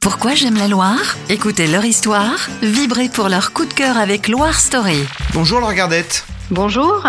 Pourquoi j'aime la Loire Écoutez leur histoire, vibrez pour leur coup de cœur avec Loire Story. Bonjour Laure Gardette. Bonjour.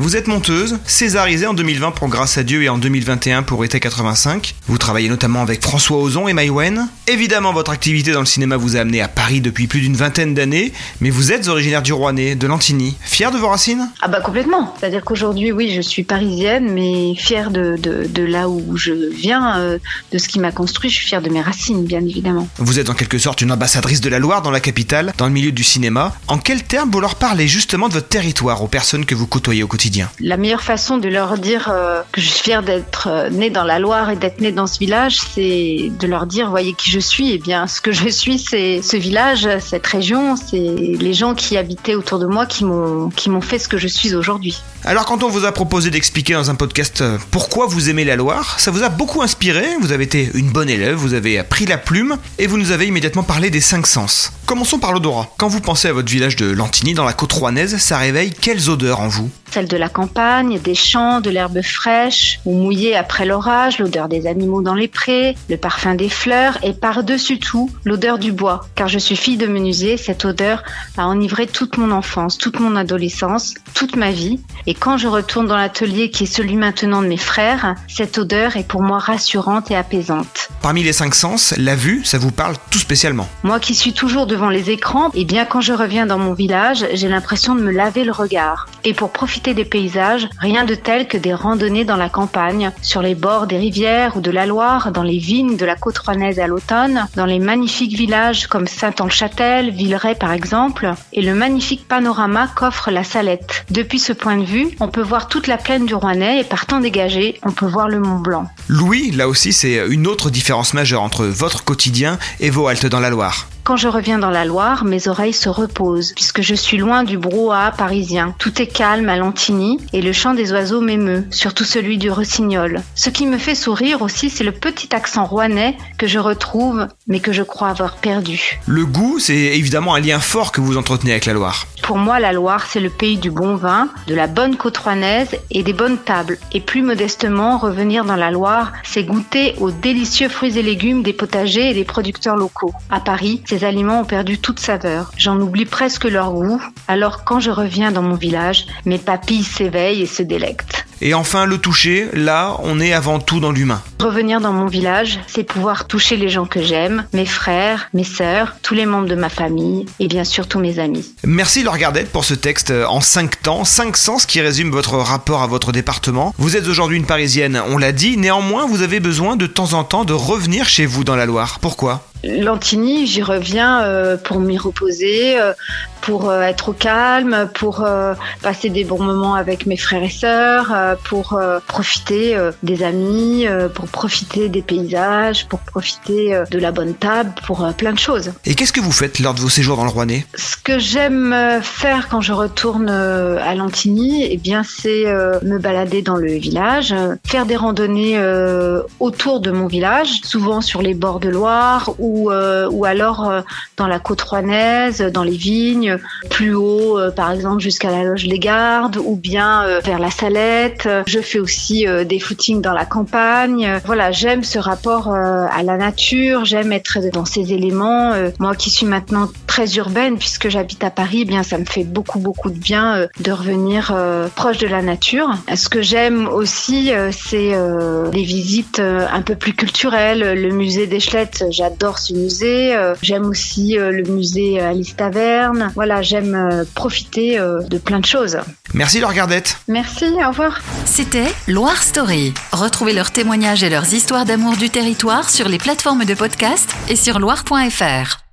Vous êtes monteuse, césarisée en 2020 pour Grâce à Dieu et en 2021 pour Été 85. Vous travaillez notamment avec François Ozon et Maïwen. Évidemment, votre activité dans le cinéma vous a amené à Paris depuis plus d'une vingtaine d'années, mais vous êtes originaire du Rouennais, de Lantigny. Fière de vos racines? Ah bah complètement. C'est-à-dire qu'aujourd'hui, oui, je suis parisienne, mais fière de, de, de là où je viens, euh, de ce qui m'a construit. Je suis fière de mes racines, bien évidemment. Vous êtes en quelque sorte une ambassadrice de la Loire dans la capitale, dans le milieu du cinéma. En quels termes vous leur parlez justement de votre territoire aux personnes que vous côtoyez au quotidien? La meilleure façon de leur dire euh, que je suis fière d'être euh, née dans la Loire et d'être née dans ce village, c'est de leur dire, voyez qui je suis. Eh bien, ce que je suis, c'est ce village, cette région, c'est les gens qui habitaient autour de moi qui m'ont qui m'ont fait ce que je suis aujourd'hui. Alors quand on vous a proposé d'expliquer dans un podcast euh, pourquoi vous aimez la Loire, ça vous a beaucoup inspiré, vous avez été une bonne élève, vous avez pris la plume et vous nous avez immédiatement parlé des cinq sens. Commençons par l'odorat. Quand vous pensez à votre village de Lantigny dans la côte rouennaise, ça réveille quelles odeurs en vous? Celle de la campagne, des champs, de l'herbe fraîche ou mouillée après l'orage, l'odeur des animaux dans les prés, le parfum des fleurs et par-dessus tout, l'odeur du bois. Car je suis fille de menuisier, cette odeur a enivré toute mon enfance, toute mon adolescence, toute ma vie. Et quand je retourne dans l'atelier qui est celui maintenant de mes frères, cette odeur est pour moi rassurante et apaisante. Parmi les cinq sens, la vue, ça vous parle tout spécialement. Moi qui suis toujours devant les écrans, et bien quand je reviens dans mon village, j'ai l'impression de me laver le regard. Et pour profiter des paysages, rien de tel que des randonnées dans la campagne, sur les bords des rivières ou de la Loire, dans les vignes de la côte rouennaise à l'automne, dans les magnifiques villages comme Saint-Anne-Châtel, Villeray par exemple, et le magnifique panorama qu'offre la Salette. Depuis ce point de vue, on peut voir toute la plaine du Rouennais et par temps dégagé, on peut voir le Mont Blanc. Louis, là aussi, c'est une autre différence majeure entre votre quotidien et vos haltes dans la Loire. Quand je reviens dans la Loire, mes oreilles se reposent, puisque je suis loin du brouhaha parisien. Tout est calme à Lantigny, et le chant des oiseaux m'émeut, surtout celui du rossignol. Ce qui me fait sourire aussi, c'est le petit accent rouennais que je retrouve, mais que je crois avoir perdu. Le goût, c'est évidemment un lien fort que vous entretenez avec la Loire. Pour moi, la Loire, c'est le pays du bon vin, de la bonne côte rouennaise et des bonnes tables. Et plus modestement, revenir dans la Loire, c'est goûter aux délicieux fruits et légumes des potagers et des producteurs locaux. À Paris, ces aliments ont perdu toute saveur. J'en oublie presque leur goût. Alors quand je reviens dans mon village, mes papilles s'éveillent et se délectent. Et enfin, le toucher, là, on est avant tout dans l'humain. Revenir dans mon village, c'est pouvoir toucher les gens que j'aime, mes frères, mes sœurs, tous les membres de ma famille et bien sûr tous mes amis. Merci Laure Gardette pour ce texte en 5 temps, 5 sens qui résume votre rapport à votre département. Vous êtes aujourd'hui une Parisienne, on l'a dit, néanmoins vous avez besoin de temps en temps de revenir chez vous dans la Loire. Pourquoi? Lantigny, j'y reviens euh, pour m'y reposer, euh, pour euh, être au calme, pour passer des bons moments avec mes frères et sœurs, pour profiter des amis, euh, pour profiter des paysages, pour profiter euh, de la bonne table, pour euh, plein de choses. Et qu'est-ce que vous faites lors de vos séjours dans le Rouennais? Ce que j'aime euh, faire quand je retourne à Lantigny, eh bien, c'est me balader dans le village, faire des randonnées autour de mon village, souvent sur les bords de Loire ou, ou alors dans la côte rouennaise, dans les vignes, plus haut, par exemple jusqu'à la loge des Gardes ou bien vers la Salette. Je fais aussi des footings dans la campagne. Euh, Voilà, j'aime ce rapport euh, à la nature, j'aime être dans ces éléments. Euh, Moi qui suis maintenant très urbaine puisque j'habite à Paris, eh bien ça me fait beaucoup beaucoup de bien euh, de revenir euh, proche de la nature. Ce que j'aime aussi, euh, c'est euh, les visites euh, un peu plus culturelles. Le musée d'Eschlette, j'adore ce musée. Euh, J'aime aussi euh, le musée Alice Taverne. Voilà, j'aime euh, profiter euh, de plein de choses. Merci Laure Gardette. Merci, au revoir. C'était Loire Story. Retrouvez leurs témoignages et leurs histoires d'amour du territoire sur les plateformes de podcast et sur loire.fr.